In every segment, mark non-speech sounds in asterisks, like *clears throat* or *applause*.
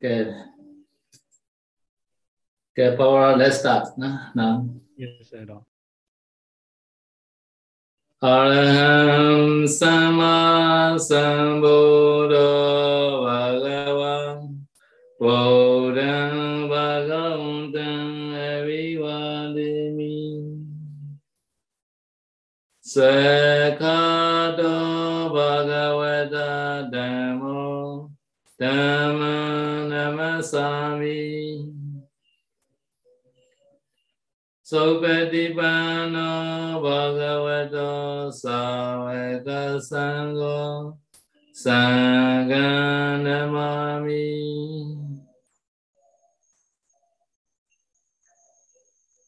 Okay. Okay, Paula, let's start. No? no. Yes, sir. Araham Sama Sambuddho Bhagavan Bodham Bhagavantam Avivadimi Sekhato Bhagavata Dhammo Dhammo sari Supatipano bhagavato savaka sangho saganamami.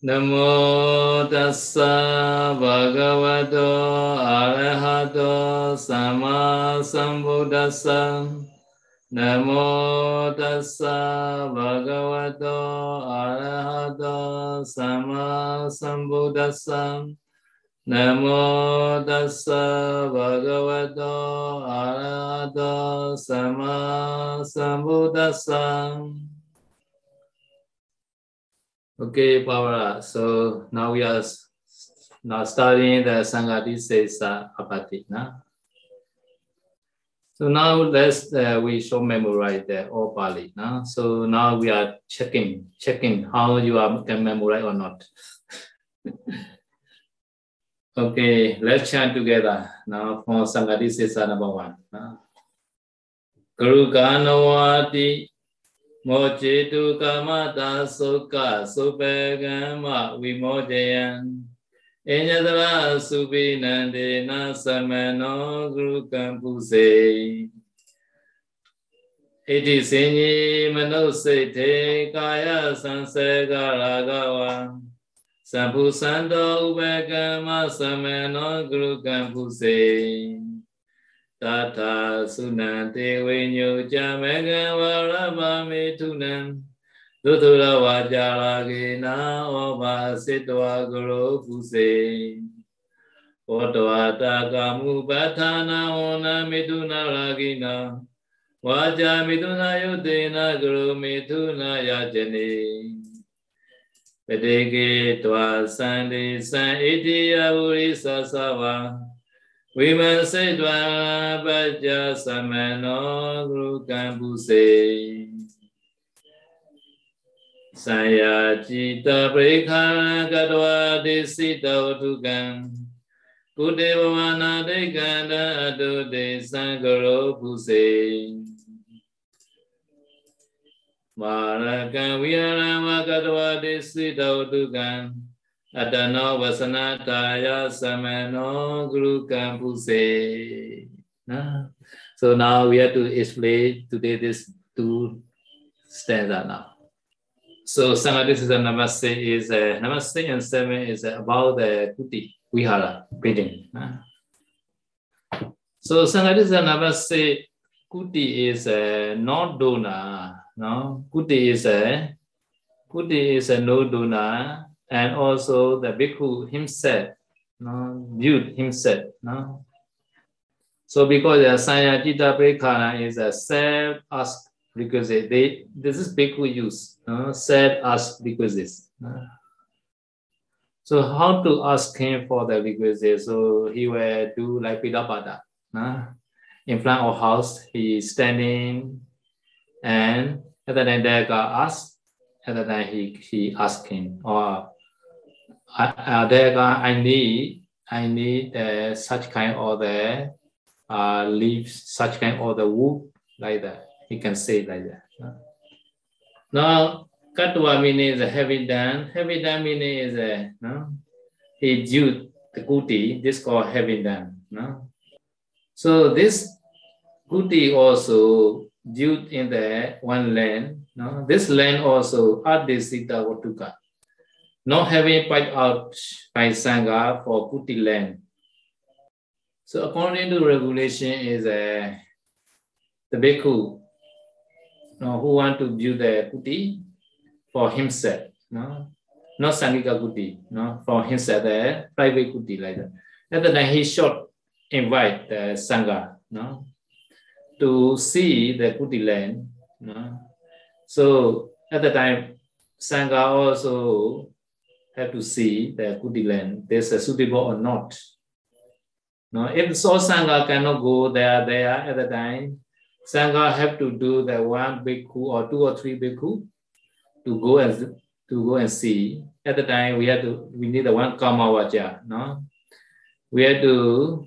Namo tassa bhagavato arahato sama sambuddhassa. Namo tassa bhagavato arahato sama sambuddhassa Namo tassa bhagavato arahato sama sambuddhassa Okay, Pavara, so now we are now studying the Sangha Disesa Apatina. So now let's uh, we show memorize the all Pali. Now, so now we are checking checking how you are can memorize or not. *laughs* okay, let's chant together now for Sangati Sesa number one. Now. ကရုကနဝတိမောจิตุကမတာသုကသုပေကမ္မဝိမောတယံ အညတရသုပိနန္တေနသမနောဂရုကံပုစေဣတိစင်ကြီးမနုစိတ်တေကာယသံစေကရာဂဝံသံဖုသံတောဥပကမ္မသမနောဂရုကံပုစေတထာသုနံတေဝိညုဇမေကံဝရဗမေထုနံ ဒုသုရဝါကြရာကေနာဩဘာစေတဝဂရောပုစေဘောတဝတာကမုပဋ္ဌာနာဝနာမေတုနာရာကိနာဝါကြမေတုနာယုတေနာဂရောမေထုနာယจနေပတေကေတဝသန္တိသံဣတိယဝရိသသဝါဝိမစိတ်တွာပัจจသမနောဂရုကံပုစေသံယာจิตပရိခာကတဝတိစိတောထုကံကုတေဘဝနာတိကန္တအတုတေသံဂရောပုစေ Saya cita Prekha Gadwa Desita Otukan Pudevavana Dekanda Adu Desangaro Puse Maraka Viharama Gadwa Desita Otukan Adano Vasanataya Samano Guru Kampuse. So now we have to explain today this two stanza now. So Sangadisisa Namaste is uh, Namaste and seven is about the Kuti Vihara painting. So Sangadisisa Namaste Kuti is uh, not donor. No, Kuti is a Kuti is a no donor and also the bhikkhu himself, no, viewed himself. No? So because the Sanya Prekana is a self-ask requisite, they, this is bhikkhu use, no? self-ask requisite. No? So how to ask him for the requisite? So he will do like Pidapada. No? In front of house, he standing and at the time the guy asks, at the time he, he ask him, or uh, there I need I need uh, such kind of the uh, leaves, such kind of the wood like that. He can say like that. Now, Katwa meaning is a heavy done. Heavy done meaning is a no. He viewed the kuti. This called heavy done. No. So this kuti also viewed in the one land. No. This land also adisita vatuka not having piped out by Sangha for Kuti land. So according to regulation is a, the bhikkhu no, who want to build the Kuti for himself, no? not Sangika Kuti, no? for himself, the private Kuti like that. At the time he should invite the Sangha no? to see the Kuti land no? So at the time, Sangha also have to see the Kuti land, there's a suitable or not. No, if so Sangha cannot go there, there at the time, Sangha have to do the one bhikkhu or two or three bhikkhu to go and to go and see. At the time, we had to we need the one karma kamavaja, no. We had to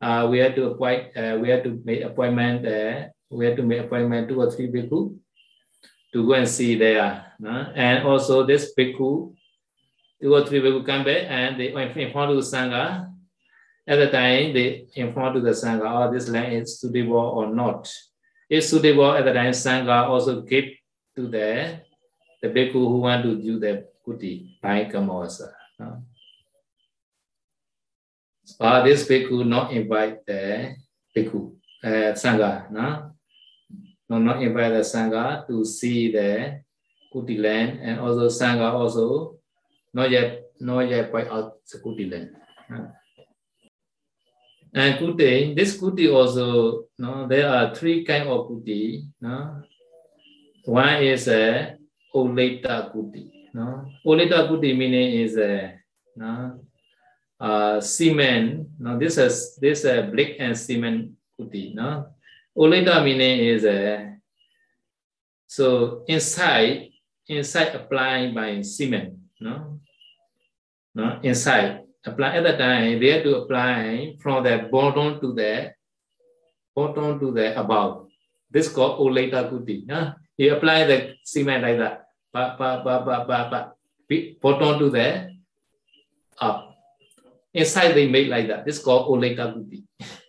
uh, we had to appoint uh, we had to make appointment there. We had to make appointment two or three bhikkhu to go and see there. No? And also this bhikkhu, two or three bhikkhu come back and they inform to the Sangha. At the time, they inform to the Sangha, oh, this land is suitable or not. If suitable, at the time, Sangha also give to the, the bhikkhu who want to do the kuti by Kamawasa. No? Uh, this bhikkhu not invite the bhikkhu, uh, Sangha. No? no, not invite the Sangha to see the Kuti land and also Sangha also not yet not yet point out the Kuti land. And Kuti, this Kuti also, no, there are three kind of Kuti. No? One is a Oleta Kuti. No? Oleta Kuti meaning is a no, uh, cement. No, this is this is a brick and cement Kuti. No? Olita meaning is uh, so inside inside applying by cement, no, no inside apply at the time they have to apply from the bottom to the bottom to the above. This called Olita Kuti. No? You apply the cement like that, ba, ba, ba, ba, ba, ba, bottom to the up. Inside they make like that. This called Olita Kuti. *laughs*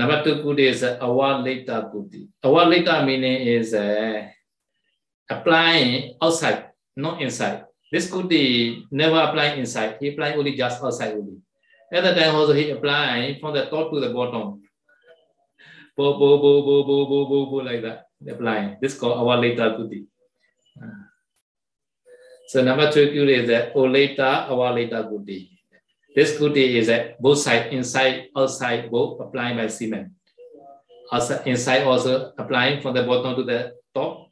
Number two kuti is uh, awalita kuti. Awalita meaning is uh, applying outside, not inside. This kuti never applying inside. He applying only just outside only. At the time also he applying from the top to the bottom. Bo, bo, bo, bo, bo, bo, bo, bo, like that. Applying. This called awalita kuti. So number two kuti is the oleta awaleta kuti. This kuti is at both sides, inside, outside, both applying by cement. Outside, inside also applying from the bottom to the top.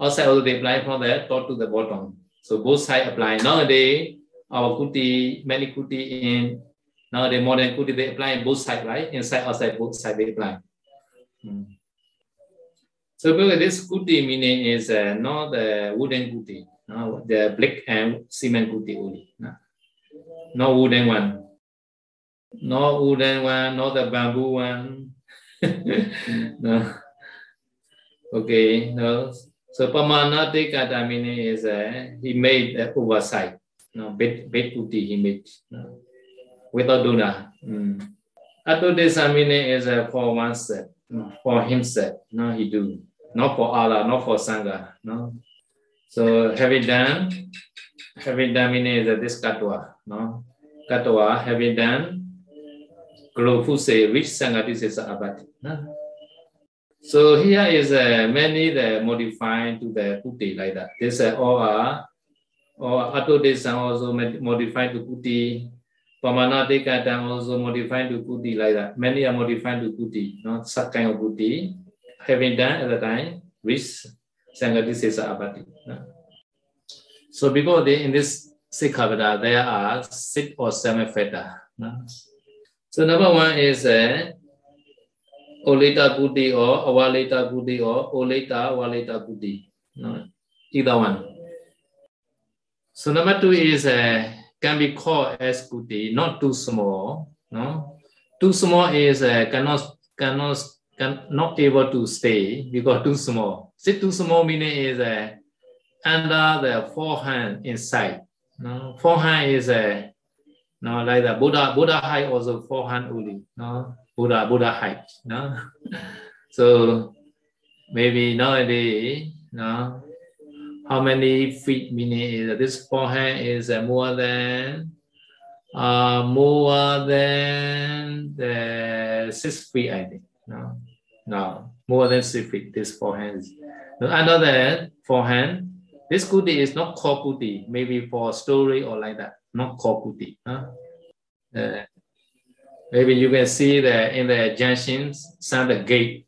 Outside also they apply from the top to the bottom. So both sides apply. Nowadays, our kuti, many kuti in nowadays modern kuti, they apply in both sides, right? Inside, outside, both sides they apply. Hmm. So this kuti meaning is uh, not the wooden kuti, no, the brick and cement kuti only. No? no wooden one. No wooden one, not the bamboo one. *laughs* no. Okay, no. So Pamanati Katamini is uh, he made the oversight. No, bed putti he made no. without duna. Mm. Atodesamine is uh, for oneself, no, for himself. No, he do not for Allah, not for sangha. No. So having done, having done meaning is this katwa. No, Katwa having done Glofuse, which Sangati says abati. So here is uh, many the modified to the putti like that. This uh, all are or design also modified to putti. Pamanati kata also modified to putti like that. Many are modified to putti, not such kind of putti. Having done at the time, which Sangati says abati. So because they in this Sikkhavada, there are six or seven. No? So number one is uh, Olita Buddhi or Awalita Buddhi or Buddhi. No? Either one. So number two is uh, can be called as Buddhi, not too small. No? Too small is uh, cannot cannot can not able to stay because too small. See, too small meaning is uh, under the forehand inside. No, forehand is a no like the Buddha Buddha height also forehand only. No, Buddha Buddha height. No, *laughs* so maybe nowadays, no, how many feet meaning is this forehand is more than uh, more than the six feet, I think. No, no, more than six feet. This forehand. Under that forehand, this kuti is not called kuti, maybe for story or like that, not called kuti. Huh? Uh, maybe you can see that in the junctions, some the gate,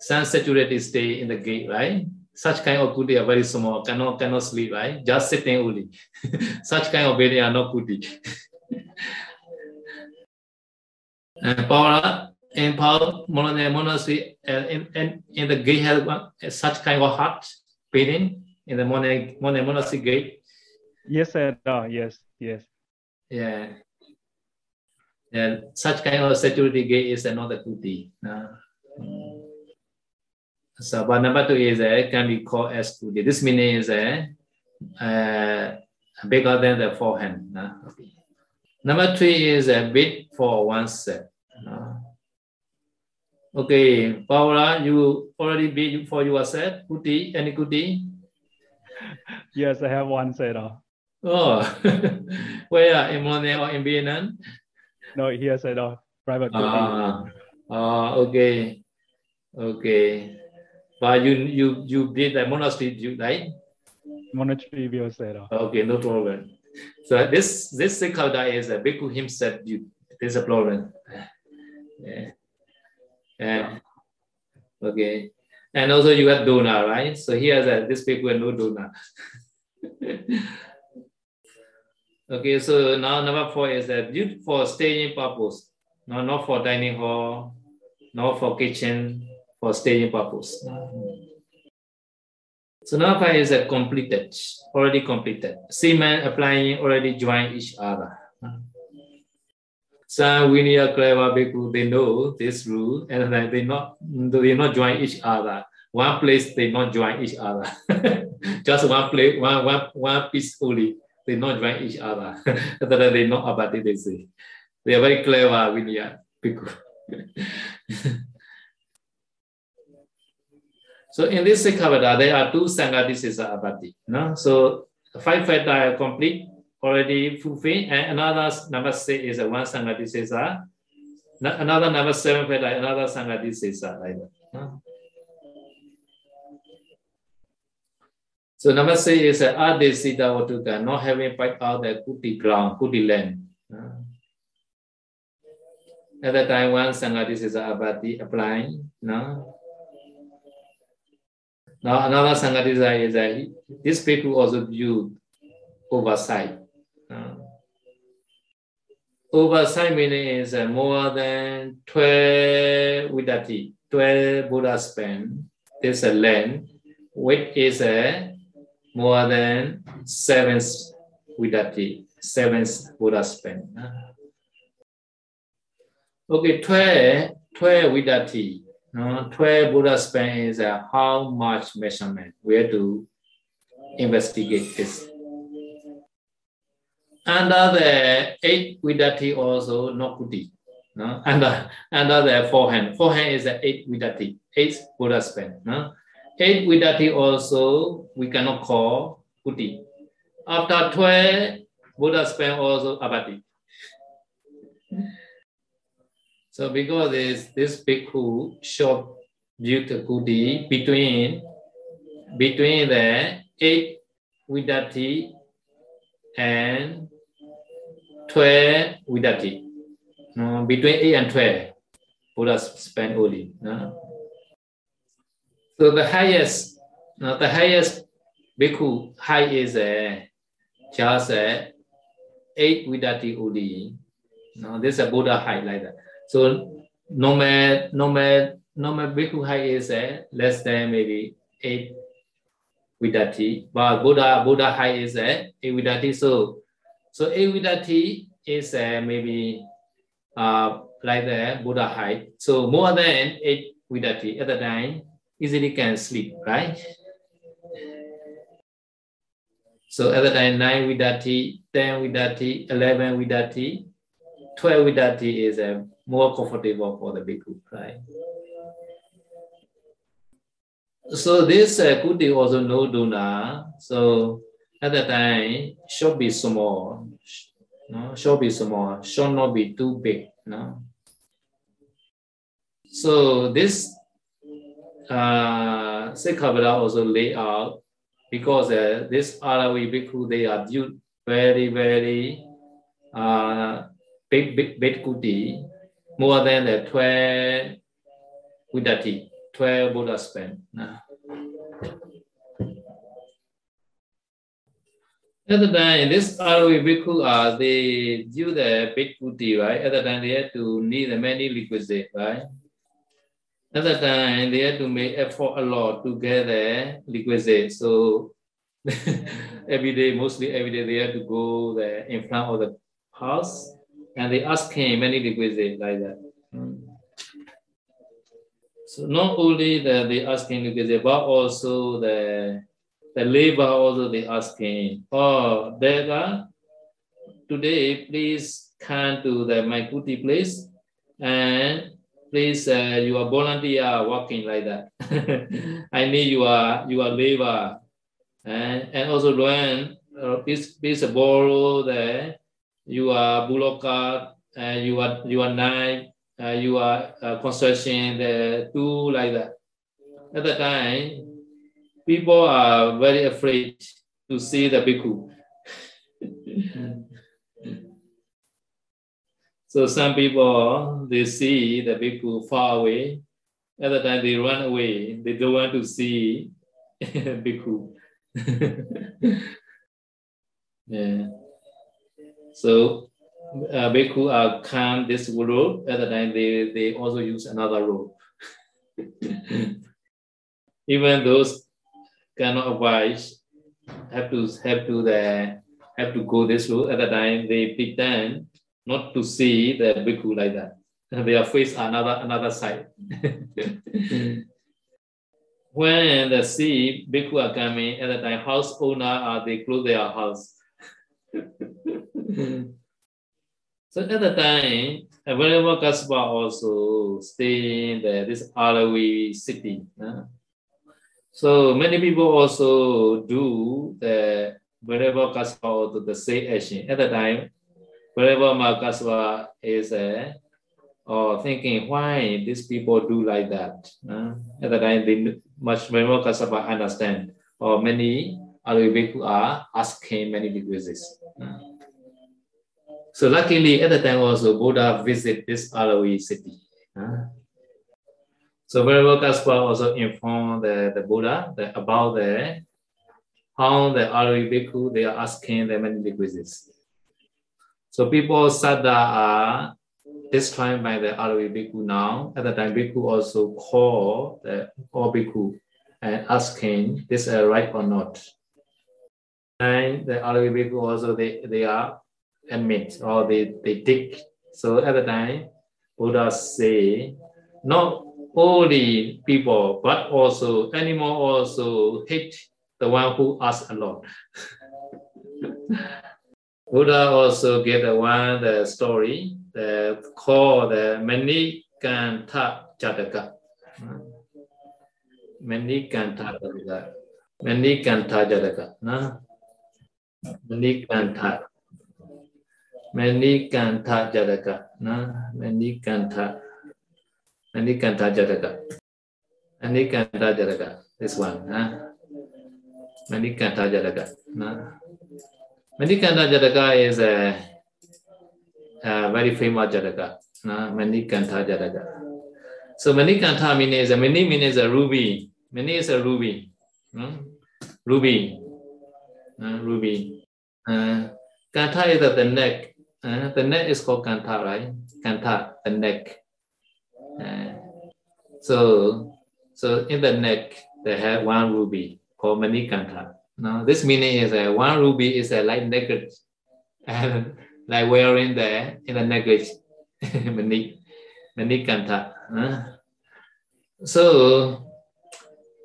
sun saturated stay in the gate, right? Such kind of kuti are very small, cannot cannot sleep, right? Just sitting only. *laughs* Such kind of building are not kuti. *laughs* and Paula in Paul uh, monastery uh, in, in, in the gate has one, uh, such kind of hut building in the monastery gate. Yes, sir. Oh, yes, yes. Yeah. Yeah, such kind of security gate is another kuti. Uh, so, but number two is uh, can be called as kuti. This meaning is uh, uh, bigger than the forehand. Uh. Number three is a bit for oneself. Uh, okay, Paula, you already bid for yourself. Kuti, any kuti? Yes, I have one set. Oh, *laughs* where in Monet or in Vietnam? No, here set off private. Ah, ah, okay, okay. But you you you did a monastery, you right? Monastery view set off. Okay, no problem. So this this Sikkhavada is a bhikkhu himself. You there's a problem. Yeah. Yeah. Okay. And also you have donor, right? So here that this bhikkhu and no donor. *laughs* Okay, so now number four is that due for staging purpose, no, not for dining hall, not for kitchen, for staging purpose. So number five is a completed, already completed. Seamen applying already join each other. Some Vinaya clever people, they know this rule and then they not they not join each other. One place they not join each other. *laughs* Just one place, one one one piece only they not join each other. *laughs* Other they know about it, they say. They are very clever, Vinaya people. *laughs* so in this Sikkhavada, there are two Sanghadisesa abati. No? So five factor are complete, already fulfilled, and another number six is one Sanghadisesa. Another number seven factor, another Sanghadisesa like that. No? So number six is uh, Adesita Vatuka, not having piped out the Kuti ground, Kuti land. At that time, one Sanghati is Abati applying. No? Now another Sanghati is that uh, this people also viewed oversight. Uh, oversight meaning is uh, more than 12 vidati, 12 Buddha span. There's a land, which is a more than seven vidati, seven Buddha span. Okay, 12, 12 vidati, no, 12 Buddha span is uh, how much measurement? We have to investigate this. Under the 8 vidati also no kuti. *laughs* No? Under, under the forehand. Forehand is the 8 vidati, 8 Buddha span. No? Eight vidati also we cannot call kuti. After 12, Buddha spent also abati. So because this, this bhikkhu showed beauty kuti between, between the eight vidati and 12 vidati. No, between 8 and 12, Buddha spent only. No? So the highest, uh, the highest bhikkhu height is uh, just uh, eight vidati udi. No, this is a Buddha height like that. So normal, normal, normal bhikkhu height is uh, less than maybe eight vidati, but Buddha Buddha height is uh, eight vidati. So so eight vidati is uh, maybe uh, like the Buddha height. So more than eight vidati at the time easily can sleep, right? So at the time, 9 vidati, 10 vidati, 11 vidati, 12 vidati is uh, more comfortable for the bhikkhu, right? So this uh, kuti also no duna. So at the time, should be small, no? should be small, should not be too big. No? So this uh, Sikkhavada also lay out because uh, this Aravi bhikkhu, they are due very, very uh, big, big, big kuti, more than the 12 vidati, 12 Buddha spent. At the time, this Arawi Bhikkhu, uh, they do the Bhikkhuti, right? At the time, they had to need the many requisites, right? At the time, they had to make effort a lot to get the requisites. So *laughs* every day, mostly every day, they had to go there in front of the house and they ask him many requisites like that. So not only that they asking requisites, but also the the labor also they asking, oh, Deva, today please come to the Maikuti place and please uh, you are volunteer working like that. *laughs* I need your your labor and and also when uh, please please borrow the your bullock cart and your your knife, uh, your uh, construction the tool like that. At the time, people are very afraid to see the bhikkhu. *laughs* so some people, they see the bhikkhu far away. At the time, they run away. They don't want to see *laughs* bhikkhu. *laughs* yeah. So uh, bhikkhu are come this rope. At the time, they, they also use another rope. *laughs* Even those cannot avoid have to have to the have to go this route at the time they pretend not to see the bhikkhu like that *laughs* their face another another side *laughs* when the see bhikkhu are coming at the time house owner are they close their house *laughs* so at the time Venerable Kassapa also stay in the, this Arawi city. Uh, so many people also do the wherever Kassapa or the same action. At the time, wherever Kassapa is uh, or thinking why these people do like that. Uh, at the time, they much Kassapa understand, or many other people are asking many requests. Uh, so luckily, at the time also, Buddha visit this Arawi city. Uh, so Venerable Kassapa also informed the, the Buddha the, about the how the Arawi Bhikkhu, they are asking the many requisites. So people Sada are described by the Arawi Bhikkhu now. At the time, Bhikkhu also call the all Bhikkhu and asking this is right or not. And the Arawi Bhikkhu also they, they are admit or they, they dig. So at the time, Buddha say, not only people, but also animal also hate the one who asks a lot. *laughs* Buddha also get one the story the called the Manikanta Jataka. Manikanta Jataka. Manikanta Jataka. No? Manikanta. Manikanta Jataka. No? Manikanta. Anikanta Jataka. Anikanta Jataka. This one. Huh? Manikanta Jataka. No? Manikanta Jataka is a, a very famous Jataka. No? Manikanta Jataka. So Manikanta means a mani means a ruby. Mani is a ruby. No? Ruby. Uh, ruby. Uh, Kanta is the neck. Uh, the neck is called Kanta, right? Kanta, the neck. Uh, so, so in the neck, they have one ruby called Manikanta. Now, this meaning is that one ruby is a light necklace, and like wearing the in the necklace, *laughs* Manik, Manikanta. Uh. So,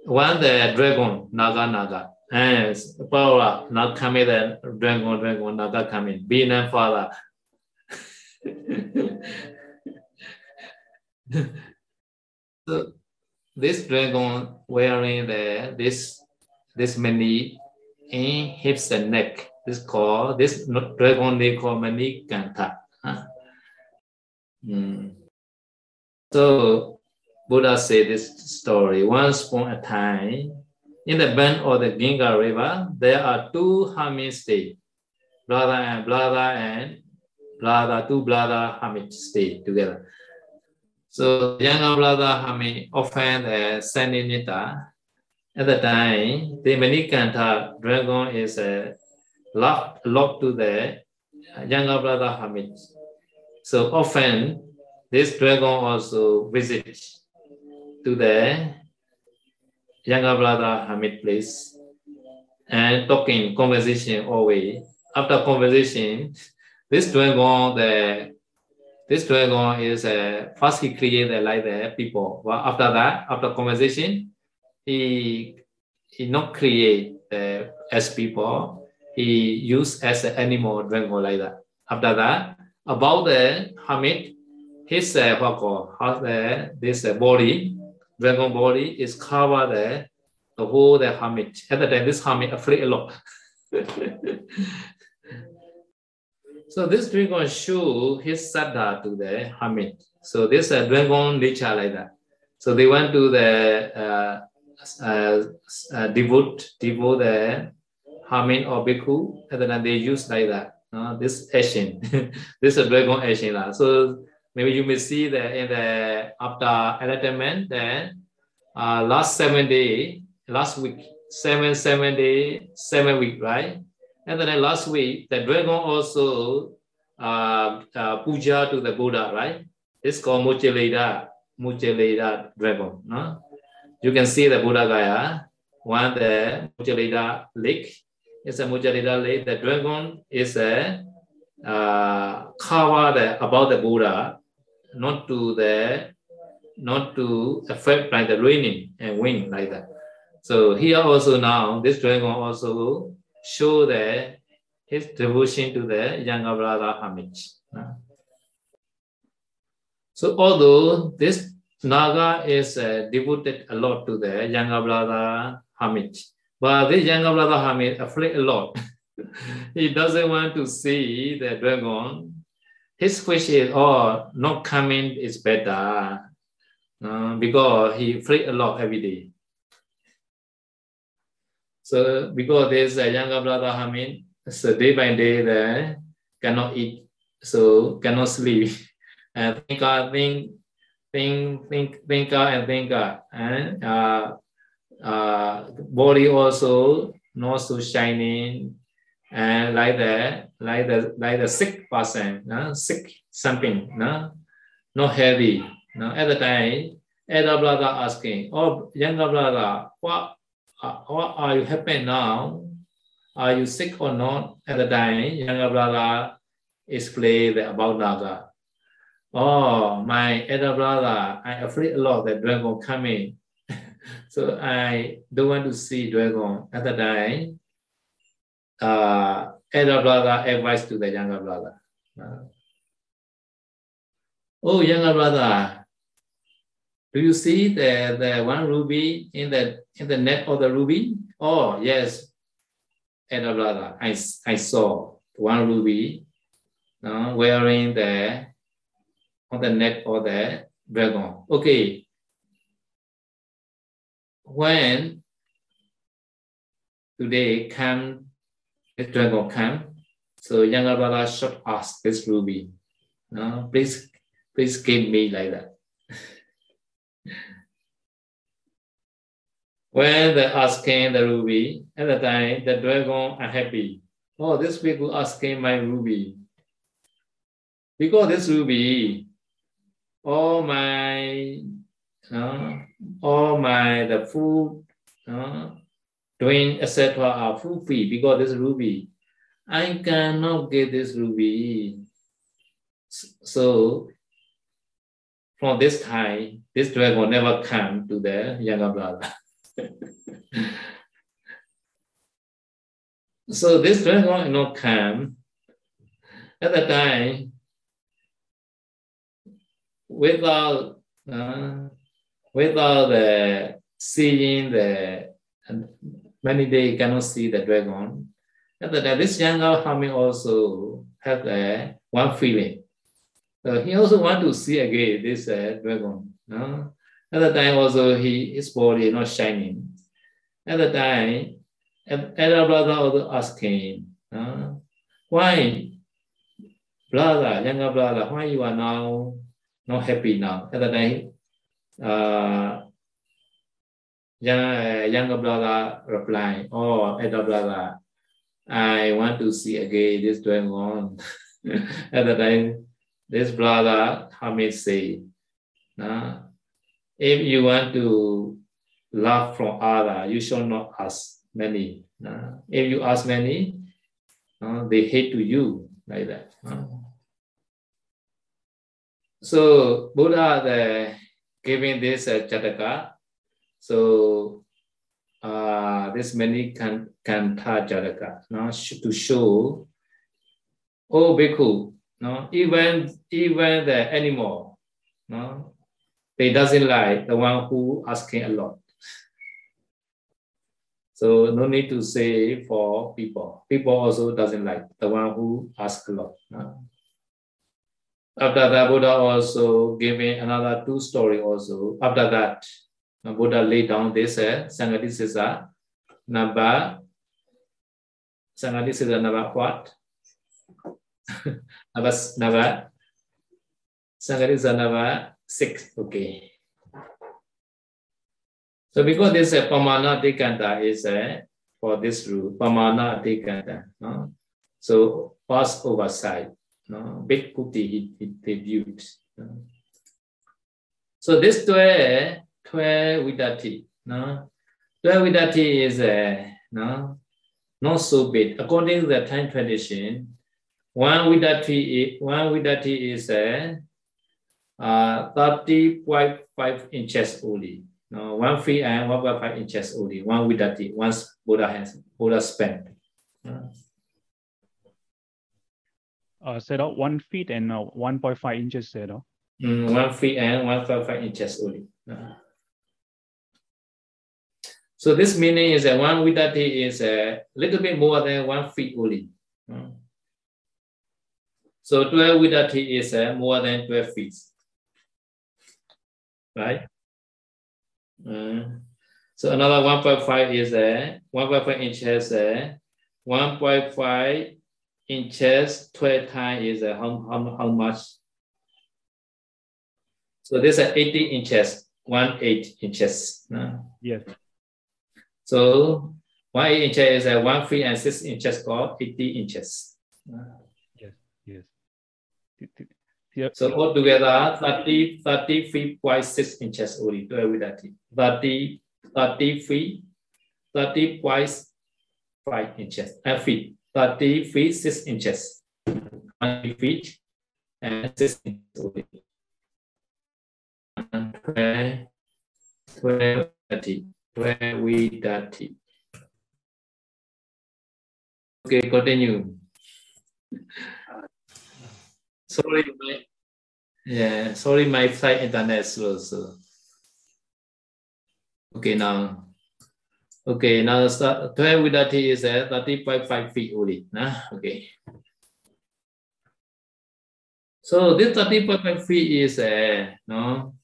one the dragon, Naga Naga, and power not coming the dragon, dragon, Naga coming, being and father. *laughs* so this dragon wearing the this this many in hips and neck. This called this dragon they call mani kanta. Huh? Mm. So Buddha said this story. Once upon a time, in the bend of the Ginga River, there are two hermits stay, brother and brother and brother, two brother hermits stay together. So younger brother often the sending Metta. At the time, the Manikanta dragon is a locked, locked to the younger brother Hamid. So often, this dragon also visits to the younger brother Hamid place and talking conversation always. After conversation, this dragon, the this dragon is uh, first he created like the people. Well, after that, after conversation, he he not create uh, as people. He used as an animal dragon like that. After that, about the Hamid, his uh, what this uh, body, dragon body is covered the, the whole the Hamid. At the time, this Hamid afraid a lot. *laughs* So this dragon show his saddha to the hermit. So this uh, dragon nature like that. So they went to the uh, uh, uh, devote, devote the hermit or bhikkhu, and then they use like that. Uh, this action, *laughs* this is dragon action. Uh. So maybe you may see that in the after enlightenment, then uh, last seven day, last week, seven, seven day, seven week, right? And then last week, the dragon also uh, uh, puja to the Buddha, right? It's called Muchaleda, Muchaleda dragon. No? You can see the Buddha Gaya, one the Muchaleda lake. It's a Muchaleda lake. The dragon is a uh, cover the, about the Buddha, not to the not to affect like the raining and wind like that. So here also now, this dragon also show the his devotion to the younger brother Hamid. So although this Naga is uh, devoted a lot to the younger brother Hamid, but this younger brother Hamid afraid a lot. *laughs* he doesn't want to see the dragon. His wish is, oh, not coming is better uh, because he afraid a lot every day. So because there's a younger brother Hamid, so day by day they cannot eat, so cannot sleep, *laughs* and think, uh, think, think, think, think, and think, and uh, uh, body also not so shining, and like that, like the like the sick person, uh, sick something, uh, not heavy. Uh, at the time, elder brother asking, "Oh, younger brother, what uh, what are you happy now? Are you sick or not? At the time, younger brother explained about Naga. Oh, my elder brother, I afraid a lot that dragon coming. *laughs* so I don't want to see dragon. At the time, uh, elder brother advised to the younger brother. Uh, oh, younger brother, do you see the, the one ruby in the in the neck of the ruby? Oh, yes. Elder brother, I, I saw one ruby uh, wearing the on the neck or the dragon. Okay. When today come, the dragon come, so brother should ask this ruby. No, please, please give me like that. *laughs* When they asking the ruby, at the time the dragon unhappy. Oh, this people asking my ruby. Because this ruby, all my, uh, all my the food, uh, doing etc. are full free because this ruby. I cannot get this ruby. So from this time, this dragon never come to the younger brother. *laughs* so this dragon you know come at the time without uh, without the seeing the many days cannot see the dragon. At the time, this younger Hami also have uh, one feeling. So he also want to see again this uh, dragon. No? At the time also he his body not shining. At the time, elder brother also asking, uh, why, brother, younger brother, why you are now not happy now. At the time, uh, young, younger brother replied, Oh, elder brother, I want to see again this going on. At the time, this brother, may say, uh, if you want to love from other, you should not ask many. Uh, if you ask many, they hate to you like that. Uh. So Buddha the, giving this uh, Jataka, so uh, this many can kanta Jataka no, to show, oh Bhikkhu, no, even even the animal, no, they doesn't like the one who asking a lot. So no need to say for people. People also doesn't like the one who ask a lot. No? After that, Buddha also giving another two story also. After that, Buddha laid down this uh, Sangati Sisa number Sangati Sisa number what? *laughs* number number Sangati Sisa number six. Okay. So because this uh, Pamana Tikanta is uh, for this rule, Pamana Tikanta. huh, So pass oversight. No? Big kuti he, he debuted. No? So this twe, twe vidati. No? Twe vidati is uh, no? not so big. According to the time tradition, one vidati, one vidati is uh, uh, 30.5 inches only. No, one feet and 1.5 inches only, one vidati, once Buddha has Buddha spent. Uh, uh, out one feet and uh, 1.5 inches out. Mm, one feet and 1.5 inches only. Uh. So this meaning is that one vidati is a little bit more than one feet only. Uh. So 12 vidati is uh, more than 12 feet. Right? Uh, so another 1.5 is a 1.5 inches, uh, 1.5 inches 12 times is uh, how, how, how much? So this is 80 inches, 1 8 inches. Uh, Yes. so 1 8 inches is uh, 1 three and 6 inches called 80 inches. Uh, Yes. Yes. Th- th- So altogether 30, 30 feet by 6 inches only to every 30, 30 feet, 30 by 5 inches, uh, feet, 30 feet, 6 inches, 20 feet, and 6 inches. And 12, 12, 30, 12, we 30. Okay, continue. Sorry, my, yeah, sorry, my flight internet slow. So. Okay, now. Okay, now start. 12 with vidati is uh, 30.5 feet only. Nah? Okay. So this 30.5 feet is uh, no,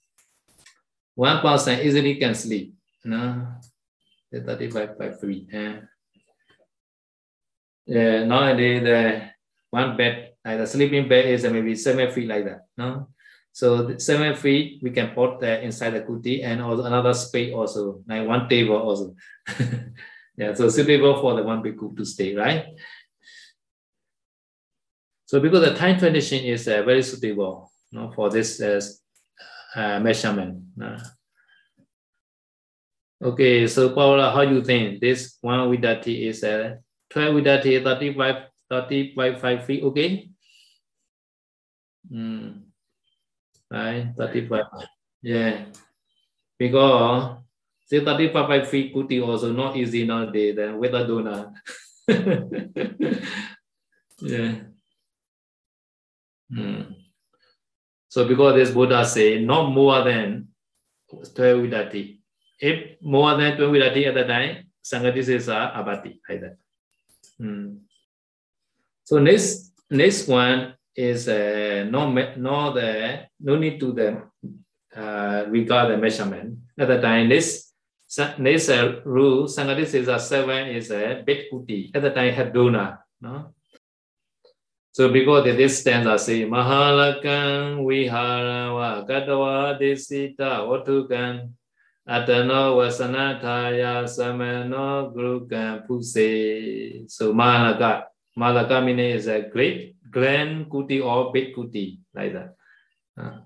one person easily can sleep. No, the 35.5 feet. Eh? yeah, nowadays the one bed like the sleeping bed is maybe seven feet like that. No, so the seven feet we can put uh, inside the kuti and also another space also like one table also. *laughs* yeah, so suitable for the one bhikkhu to stay, right? So because the time condition is uh, very suitable you know, for this uh, uh, measurement. Uh, okay, so Paula, how do you think this one vidati is uh, 12 vidati 35 30.5 feet, okay? Mm. Right, 35. Yeah. Because say 35 feet kuti also not easy nowadays, then whether donor. yeah. Mm. So because this Buddha say not more than 12 vidati. If more than 12 vidati at the time, Sangati says abati like that. Mm. So next next one is uh, no no the no need to the uh, regard the measurement at the time. This this uh, rule is a seven is a bit kuti at the time had dona no. So because this stanza say Mahalakan Viharawa Gatawa Desita Otukan Atano Vasanataya Samano Gurukan Puse. So Mahalaka. Mahalaka meaning is a great grand kuti or big kuti, like that. Uh,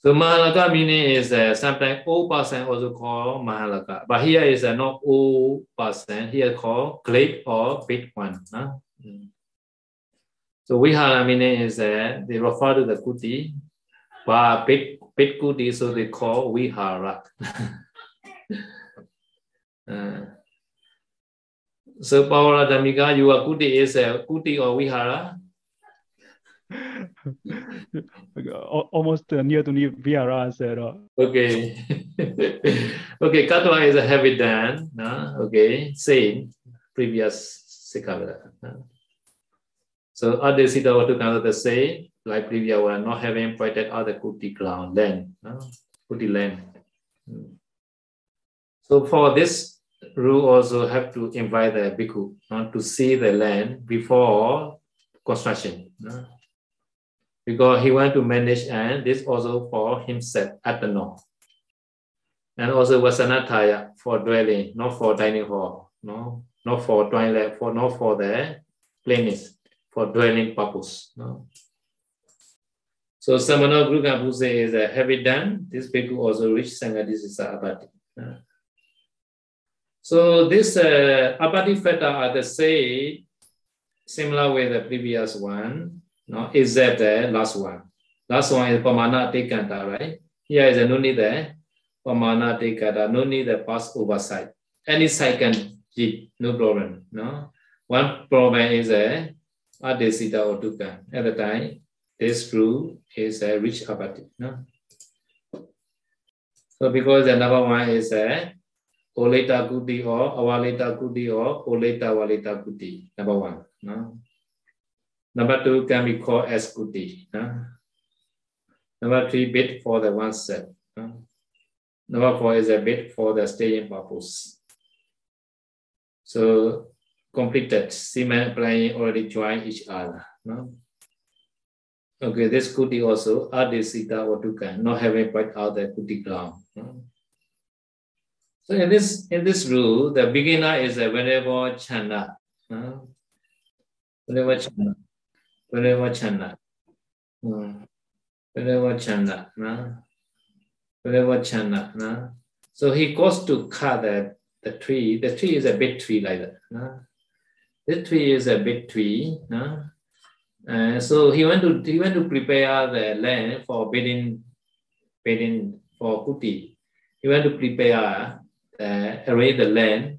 so Mahalaka meaning is uh, sometimes old person also called Mahalaka. But here is uh, not old person, here called great or big one. Uh? Mm. So Vihara meaning is uh, they refer to the kuti, but big big kuti, so they call Vihara. *laughs* uh, so Pawara Dhamika, your kuti is a uh, kuti or Vihara? Almost uh, near to Vihara said. Uh, okay. *laughs* okay, Katwa is a heavy dan. No? Okay, same previous Sikavada. No? So Adesita to kind the same, like previous one, not having pointed other the Kuti ground land, no? Kuti land. So for this rule also have to invite the bhikkhu no? to see the land before construction. Because he want to manage and this also for himself at the north. And also Vasanataya for dwelling, not for dining hall, no, not for toilet, for not for the plainness for dwelling purpose. No? So Samana Gruga Buse is a heavy dam. This bhikkhu also rich Sangha, this is Abati. So this uh, Abati Feta are the same, similar with the previous one, no? except the last one. Last one is Pamana Tekanta, right? Here is a no need the Pamana Tekanta, no need the pass over side. Any side can keep, no problem. No? One problem is a Adesita or Dukkha. At the time, this rule is a rich apathy. No? So because the number one is a Oleta Kuti or Awaleta Kuti or Oleta Waleta Kuti, number one. No? Number two can be called as Kuti. No? Number three, bit for the one set. Number four is a bit for the staying purpose. So completed. Semen applying already join each other. Okay, this be also adesita dukkha, not having quite out the kuti ground. So in this in this rule, the beginner is a Venerable Channa. Whenever. Venerable Channa. Venerable Channa. No? Venerable Channa. No? So he goes to cut the, the tree. The tree is a big tree like that. No? This tree is a big tree. No? Uh, so he went to he went to prepare the land for building building for kuti. He went to prepare uh, arrange the land.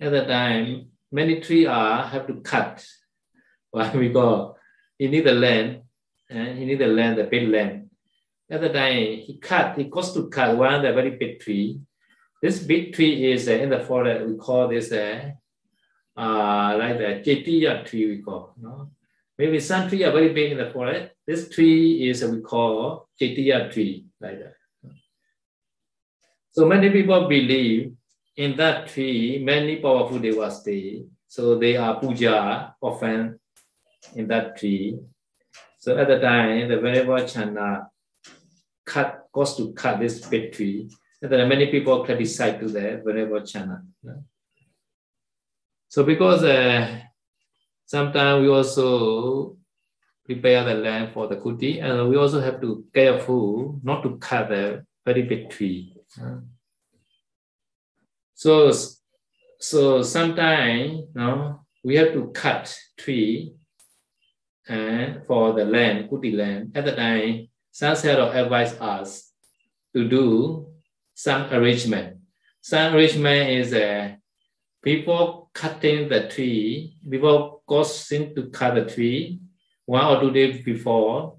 At that time, many trees are have to cut. *laughs* Why we go? He need the land, and uh, he need the land, the big land. At the time, he cut. He goes to cut one the very big tree. This big tree is uh, in the forest. We call this uh, uh, like the Jetiya tree we call. No? Maybe some tree are very big in the forest. This tree is we call Jetiya tree, like that. So many people believe in that tree, many powerful devas stay. So they are puja often in that tree. So at the time, the Venerable Chanda cut, goes to cut this big tree. And then many people criticize to the Venerable Chanda. So because uh, sometimes we also prepare the land for the kuti, and we also have to careful not to cut the very big tree. So, so sometimes you know, we have to cut tree and for the land, kuti land. At the time, Sansero advised us to do some arrangement. Some arrangement is uh, before cutting the tree, before goes in to cut the tree, one or two days before,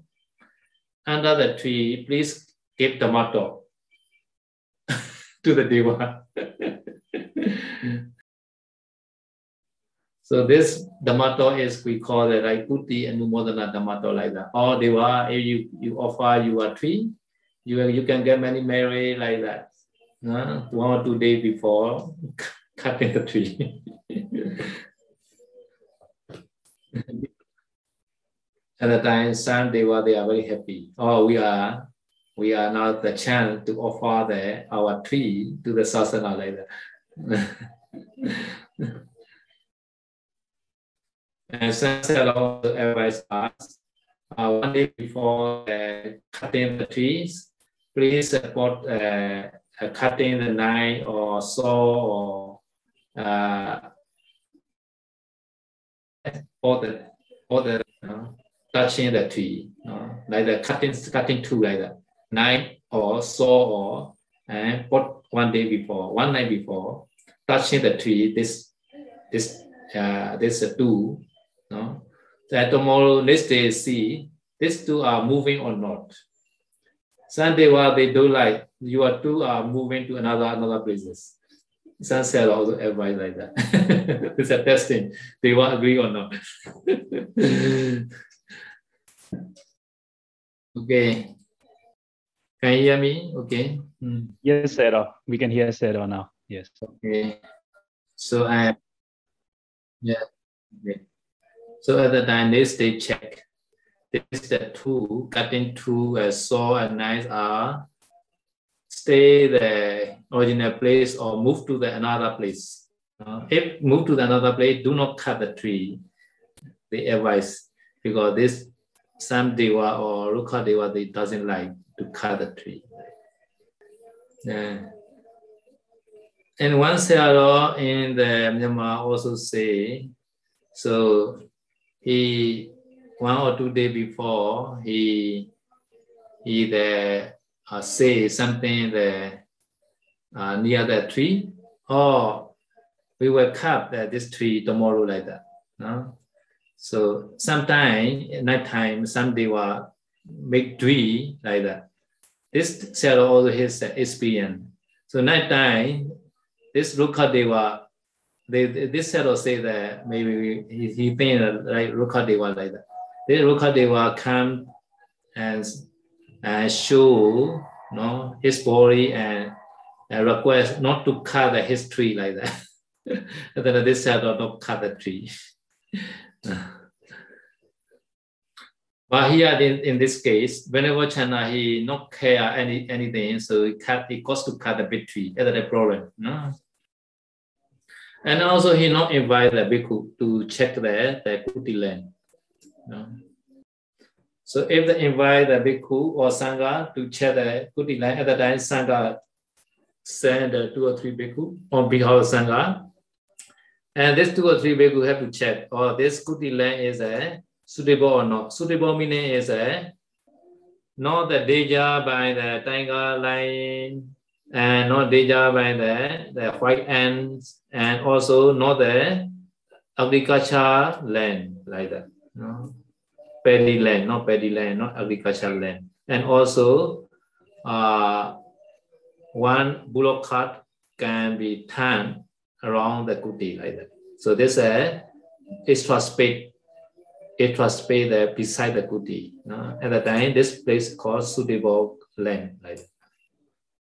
under the tree, please give tomato *laughs* to the deva. *laughs* so this damato is we call it like uti and numodana damato like that. Or deva, if you, you offer you a tree, you, you can get many married like that. Uh, one or two days before *laughs* cutting the tree. *laughs* At the time, some they were they are very happy. Oh, we are we are now the chance to offer the our tree to the sasana like that. *laughs* and sunset also advise us uh, one day before uh, cutting the trees, please support uh, uh, cutting the knife or saw or uh, or the or the uh, touching the tree, uh, like the cutting cutting tool like that, knife or saw or and put one day before, one night before, touching the tree. This this uh, this tool, no. That tomorrow next day see these two are moving or not. Sunday while they do like you are two are moving to another another places. Sunset also advise like that. *laughs* it's a testing. They will agree or not. *laughs* okay. Can you hear me? Okay. Mm. Yes, Sarah. We can hear Sarah now. Yes. Okay. So I yeah. Okay. So at the time they stay check. This the two cutting two uh, saw and knife are stay the original place or move to the another place. Uh, if move to the another place, do not cut the tree. The advice because this some deva or Rukkha deva they doesn't like to cut the tree. Yeah. And one seller in the Myanmar also say, so he one or two days before he he the uh, say something the uh, near the tree or we will cut uh, this tree tomorrow like that. No? So sometime night time, some they will make tree like that. This shadow also the experience. So night time, this Rukkha Deva, they, this shadow say that maybe he, he think like Rukkha Deva like that. This Rukkha Deva come and and show you know, his body and uh, request not to cut the, his tree like that. *laughs* and then this said, not cut the tree. *laughs* but here in, in this case, Venerable Channa he not care any anything, so he cut he goes to cut the big tree. That's the problem. No? And also he not invite the bhikkhu to check the, the kuti land. So if they invite the bhikkhu or sangha to check the kuti line, at the time sangha send two or three bhikkhu on behalf of sangha. And this two or three bhikkhu have to check, oh, this kuti line is a suitable or not. Suitable meaning is a not the deja by the tiger line and not deja by the, the white ants and also not the agriculture land like that. No? paddy land, not paddy land, not agricultural land. And also, uh, one bullock cart can be turned around the kuti like that. So there's a extra space, extra space there beside the kuti. Uh, at the time, this place called suitable land like that.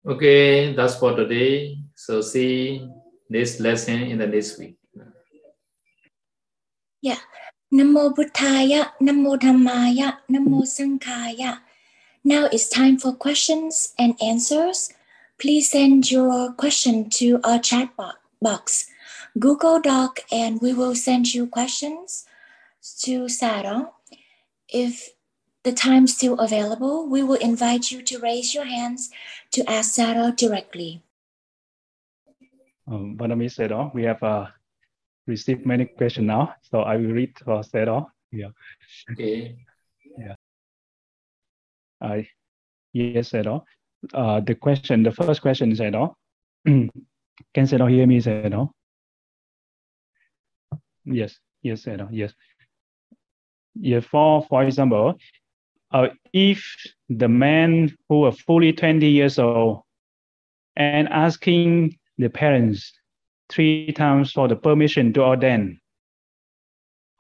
Okay, that's for today. So see this lesson in the next week. Yeah. Namo Buddhaya, Namo Dhammaya, Namo Sanghaya. Now it's time for questions and answers. Please send your question to our chat box, Google Doc, and we will send you questions to Sarah. If the time still available, we will invite you to raise your hands to ask Sarah directly. Um, Vanami Sarah, we have a received many questions now, so I will read for Sarah. Yeah. Okay. Yeah. I yes, Sarah. Uh, the question, the first question is Sarah. *clears throat* Can Sarah hear me, Sarah? Yes, yes, Sarah, yes. Yeah, for for example, uh, if the man who are fully 20 years old and asking the parents three times for the permission to ordain.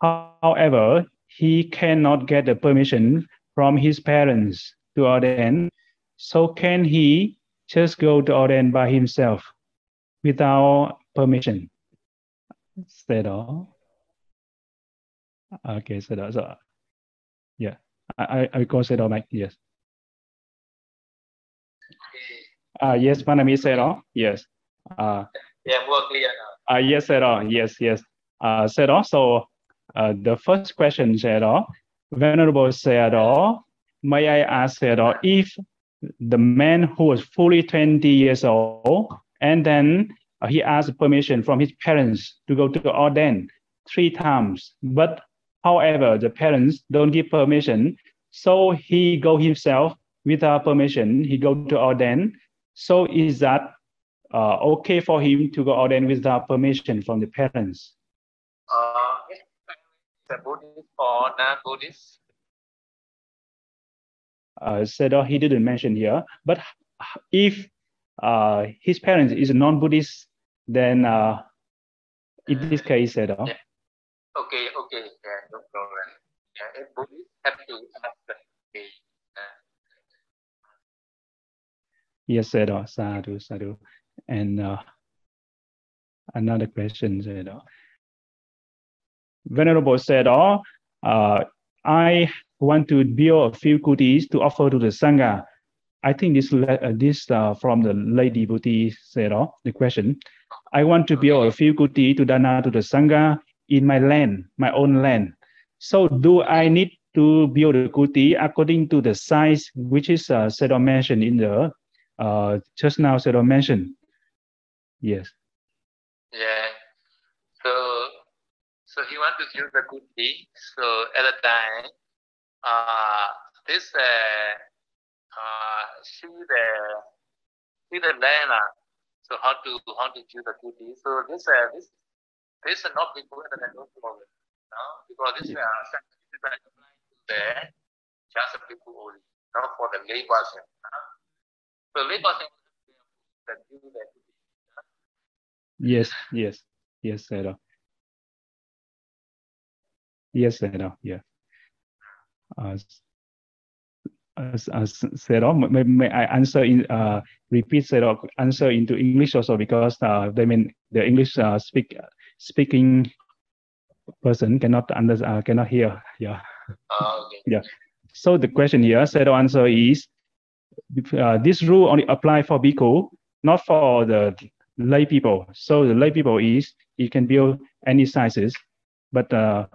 However, he cannot get the permission from his parents to ordain. So can he just go to ordain by himself without permission? Is that all? Okay, so that's all. Yeah, I I, Sayadaw Mike. Yes. Uh, yes, my name is Sayadaw. Yes. Uh, Yeah, more clear now. uh, yes, Sayadaw. Yes, yes. Uh, Sayadaw. So uh, the first question, Sayadaw, Venerable Sayadaw, may I ask Sayadaw if the man who was fully 20 years old and then uh, he asked permission from his parents to go to ordain three times, but however, the parents don't give permission, so he go himself without permission, he go to ordain. So is that uh, okay for him to go ordain without permission from the parents? Uh, the Buddhist or non-Buddhist? Uh, Sayadaw, he didn't mention here, but if uh, his parents is non-Buddhist, then uh, in this case, Yeah. Okay, okay, yeah, no problem. Have to. Uh, yes, Sayadaw, sadhu, sadhu. And uh, another question, Sayadaw. Venerable Sayadaw, uh, I want to build a few goodies to offer to the Sangha. I think this uh, this uh, from the lady devotee Sayadaw, the question. I want to build a few goodies to dana to the Sangha in my land, my own land. So do I need to build a kuti according to the size which is uh, Sayadaw mentioned in the uh, just now Sayadaw mentioned? Yes. Yeah. So, so he want to give the deed. So at the time, uh, this uh, uh, see the see the land. uh, So how to how to give the deed. So this uh, this this is not at the no problem. No, because this uh, sacrifice is applying to the just the people only, not for the person. Uh. So lay person can do the good deed. Yes, yes, yes, Sarah. Yes, Sarah. Yeah. Uh, as, as Sarah, may, may I answer in uh, repeat Sarah answer into English also because uh, they mean the English uh, speak speaking person cannot under uh, cannot hear. Yeah. Uh, okay. *laughs* Yeah. So the question here, Sarah answer is uh, this rule only apply for bhikkhu, not for the lay people. So the lay people is you can build any sizes, but uh,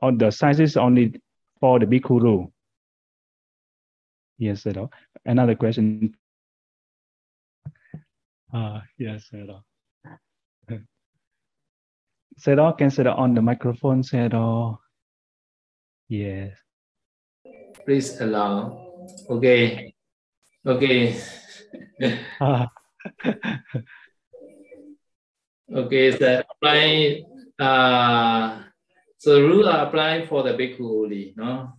on the sizes only for the bhikkhu rule. Yes, Sayadaw. Another question. Uh, yes, Sayadaw. Sedo, can Sedo on the microphone, Sedo? Yes. Please allow. Okay. Okay. *laughs* Okay, so apply uh so rule are applying for the bhikkhu only, no?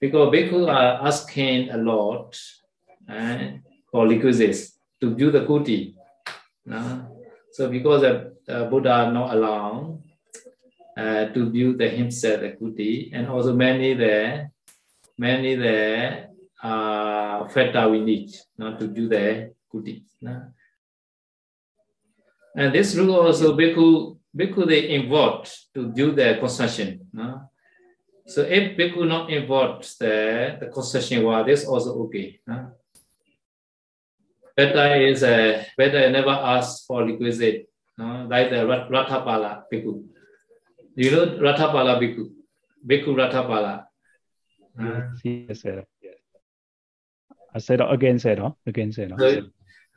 Because bhikkhu are asking a lot eh, for requisites to do the kuti. No? So because the uh, Buddha not allowed uh, to build the himself the kuti, and also many there, many there uh factor we need not to do the kuti. No? And this rule also bhikkhu, bhikkhu they involved to do the concession. No? So if bhikkhu not involved the, the concession well, this also okay. No? Better is uh, better never ask for requisite, no? like the Rat- Rathapala bhikkhu. You know Rathapala bhikkhu, bhikkhu Rathapala. Uh, yes. Yes. I said again, Sedo. Again, Sedo. So,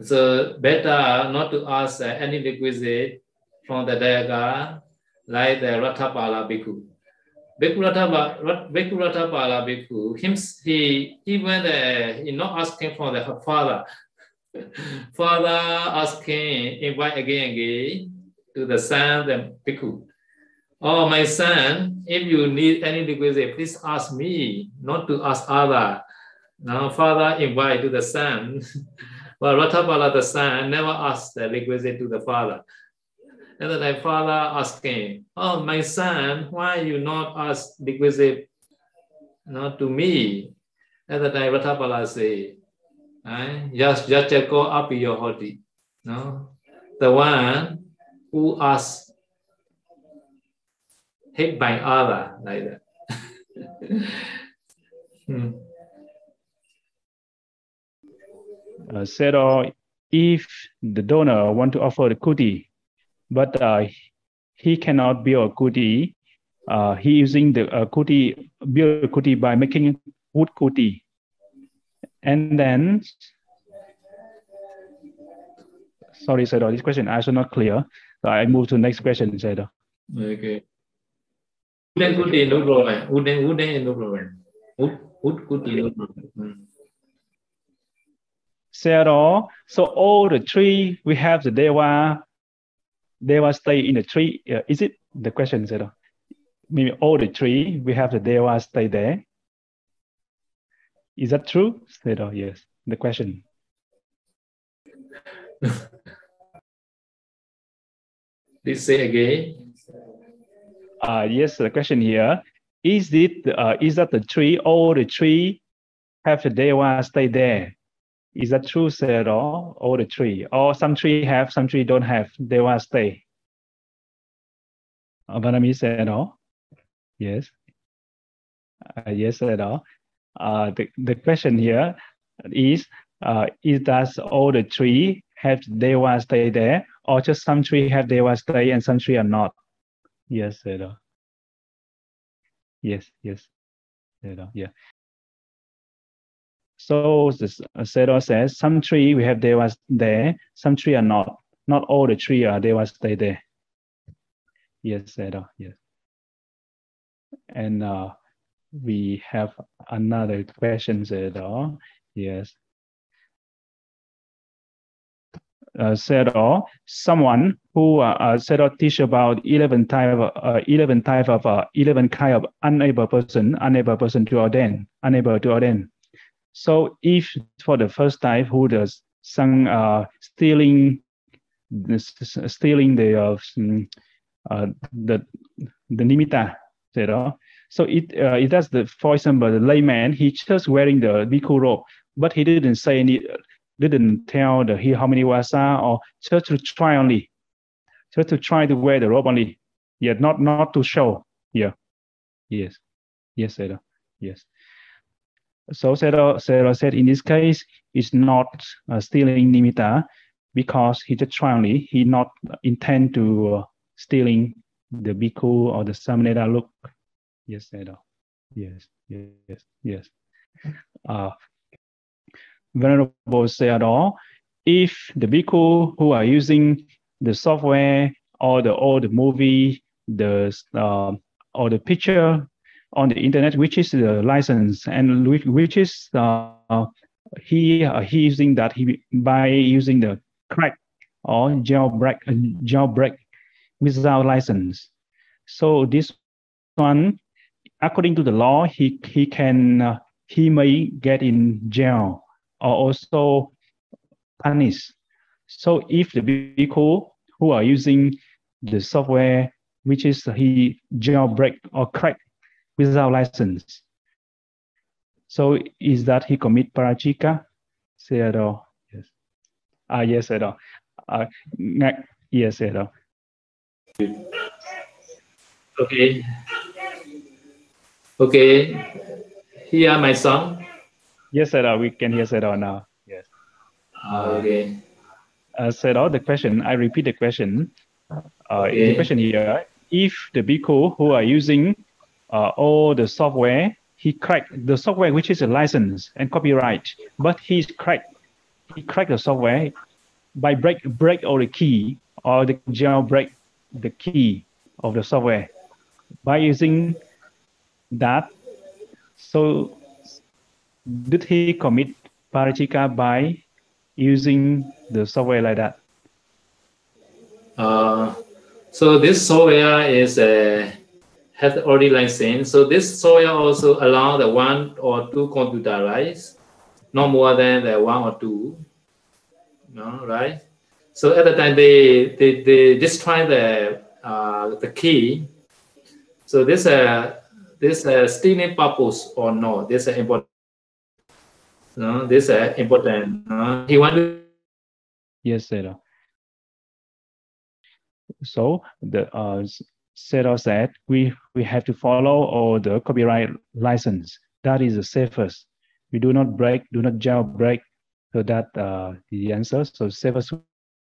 so better not to ask uh, any requisite from the Dayaga like the Rathapala Bhikkhu. Bhikkhu Rathapala, Rat- Bhikkhu Rathapala Bhikkhu, him, he even uh, he not asking for the father. Father asking, invite again again to the son, the Bhikkhu. Oh, my son, if you need any requisite, please ask me, not to ask other. Now, father invite to the son. *laughs* But Rathapala, the son, never asked the requisite to the father. And then the father asking, Oh, my son, why you not ask requisite not to me? And then Rathapala say, eh, just just go up your body, No? The one who asks hit by other like that. *laughs* Hmm. Uh, said, uh, if the donor want to offer the kuti, but uh, he cannot build a kuti, uh, he using the uh, kuti, build a kuti by making wood kuti. And then, sorry, Sayadaw, this question is not clear. So I move to next question, Sayadaw. Okay. Wooden kuti, no problem. Wooden, wooden, no problem. Wood, wood kuti, no problem. Hmm. So all the tree, we have the Deva, Deva stay in the tree. Uh, is it the question, Sayadaw? Maybe all the tree, we have the Deva stay there. Is that true? Sayadaw, yes. The question. *laughs* Please say again. Uh, yes, the question here is it uh, is that the tree or the tree have the Deva stay there? Is that true, Sayadaw? All the tree, or some tree have, some tree don't have Deva stay? Vanami Sayadaw? Yes. Uh, yes, Sayadaw. Uh, the, the question here is, uh, is does all the tree have Deva stay there, or just some tree have Deva stay and some tree are not? Yes, Sayadaw. Yes, yes, Sayadaw, yeah. So the Sayadaw says some tree we have Devas there, some tree are not. Not all the tree are Devas stay there. Yes, Sayadaw, yes. And uh, we have another question, Sayadaw. Yes. Uh, Sayadaw, someone who uh, uh, Sayadaw teach about 11 type of, uh, 11 type of uh, 11 kind of unable person, unable person to ordain, unable to ordain. So if for the first type who does some uh, stealing, stealing the uh, mm, uh, the the nimitta, know. So it uh, it does the for example the layman he just wearing the bhikkhu robe, but he didn't say any, didn't tell the he how many wasa or just to try only, just to try to wear the robe only, yeah, not not to show, yeah, yes, yes, Sarah. yes. So Sarah, Sarah said in this case, it's not uh, stealing nimitta because he just try only. He not intend to uh, stealing the bhikkhu or the samanera look. Yes, Sarah. Yes, yes, yes. Uh, Venerable Sayadaw, if the bhikkhu who are using the software or the or the movie, the uh, or the picture on the internet, which is the license and which, which is uh, he uh, he using that he by using the crack or jailbreak uh, jailbreak without license. So this one, according to the law, he he can uh, he may get in jail or also punished. So if the bhikkhu who are using the software which is he jailbreak or crack without license. So is that he commit parajika? Say at all. Yes. Ah, yes, at all. Uh, yes, at all. Okay. Okay. Here my song. Yes, all. We can hear all now. Yes. Okay. Uh, said all the question. I repeat the question. Uh, Okay. The question here: If the bhikkhu who are using uh, all the software, he cracked the software which is a license and copyright, but he's cracked. He cracked the software by break break all the key or the jailbreak the key of the software by using that. So did he commit parajika by using the software like that? Uh, so this software is uh, has already license. So this software also allow the one or two computer, right? No more than the one or two. No, right? So at the time they they, they destroy the uh, the key. So this uh this uh, stealing purpose or no? This is important. No, this is important. Uh, he want to Yes, sir. So the uh, Sarah said we we have to follow all the copyright license. that is the safest. We do not break, do not jailbreak. So that uh, the answer. So safest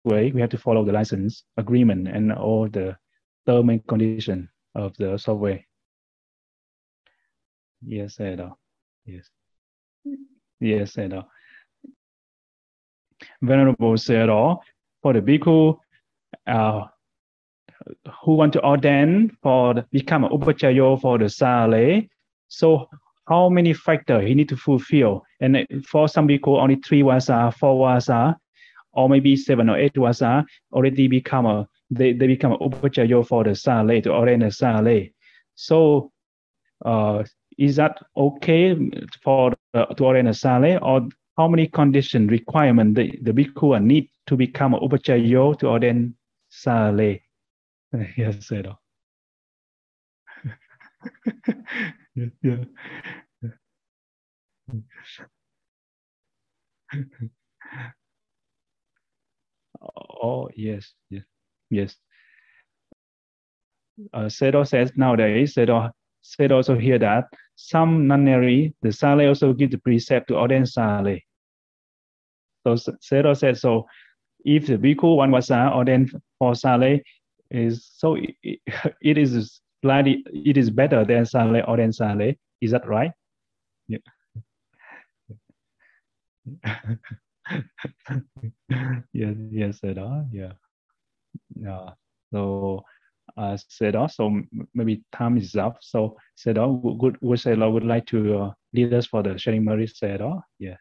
way, we have to follow the license agreement and all the term and condition of the software. Yes, Edo. Yes. Yes, Edo. Venerable Sayadaw, for the bhikkhu uh, who want to ordain for the, become an upajjhaya for the sale, so how many factors he need to fulfill? And for some bhikkhu, only three wasa, four wasa, or maybe seven or eight wasa already become a they, they become upajjhaya for the sale to ordain the sale. So uh, is that okay for uh, to ordain a sale or how many condition requirement the, the bhikkhu need to become a upajjhaya to ordain sale? *laughs* yes, sir. *laughs* yeah, yeah. *laughs* oh yes, yes, yes. Uh, Sayadaw says nowadays, Sayadaw said also here that some nunnery, the Sale also give the precept to ordain Sale. So Sayadaw said, so if the bhikkhu one was ordained for Sale, is so it, *laughs* it is slightly it is better than Sale ordained Sale. Is that right? Yeah. *laughs* yes, yes, Sayadaw. Ah, yeah. Yeah. So uh, Sayadaw. So maybe time is up. So Sayadaw, would, would Sayadaw would like to uh, lead us for the sharing merit Sayadaw? Yeah.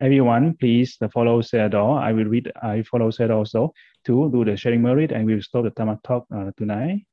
Everyone, please follow Sayadaw. I will read, I follow Sayadaw also to do the sharing merit and we'll stop the Dhamma talk uh, tonight.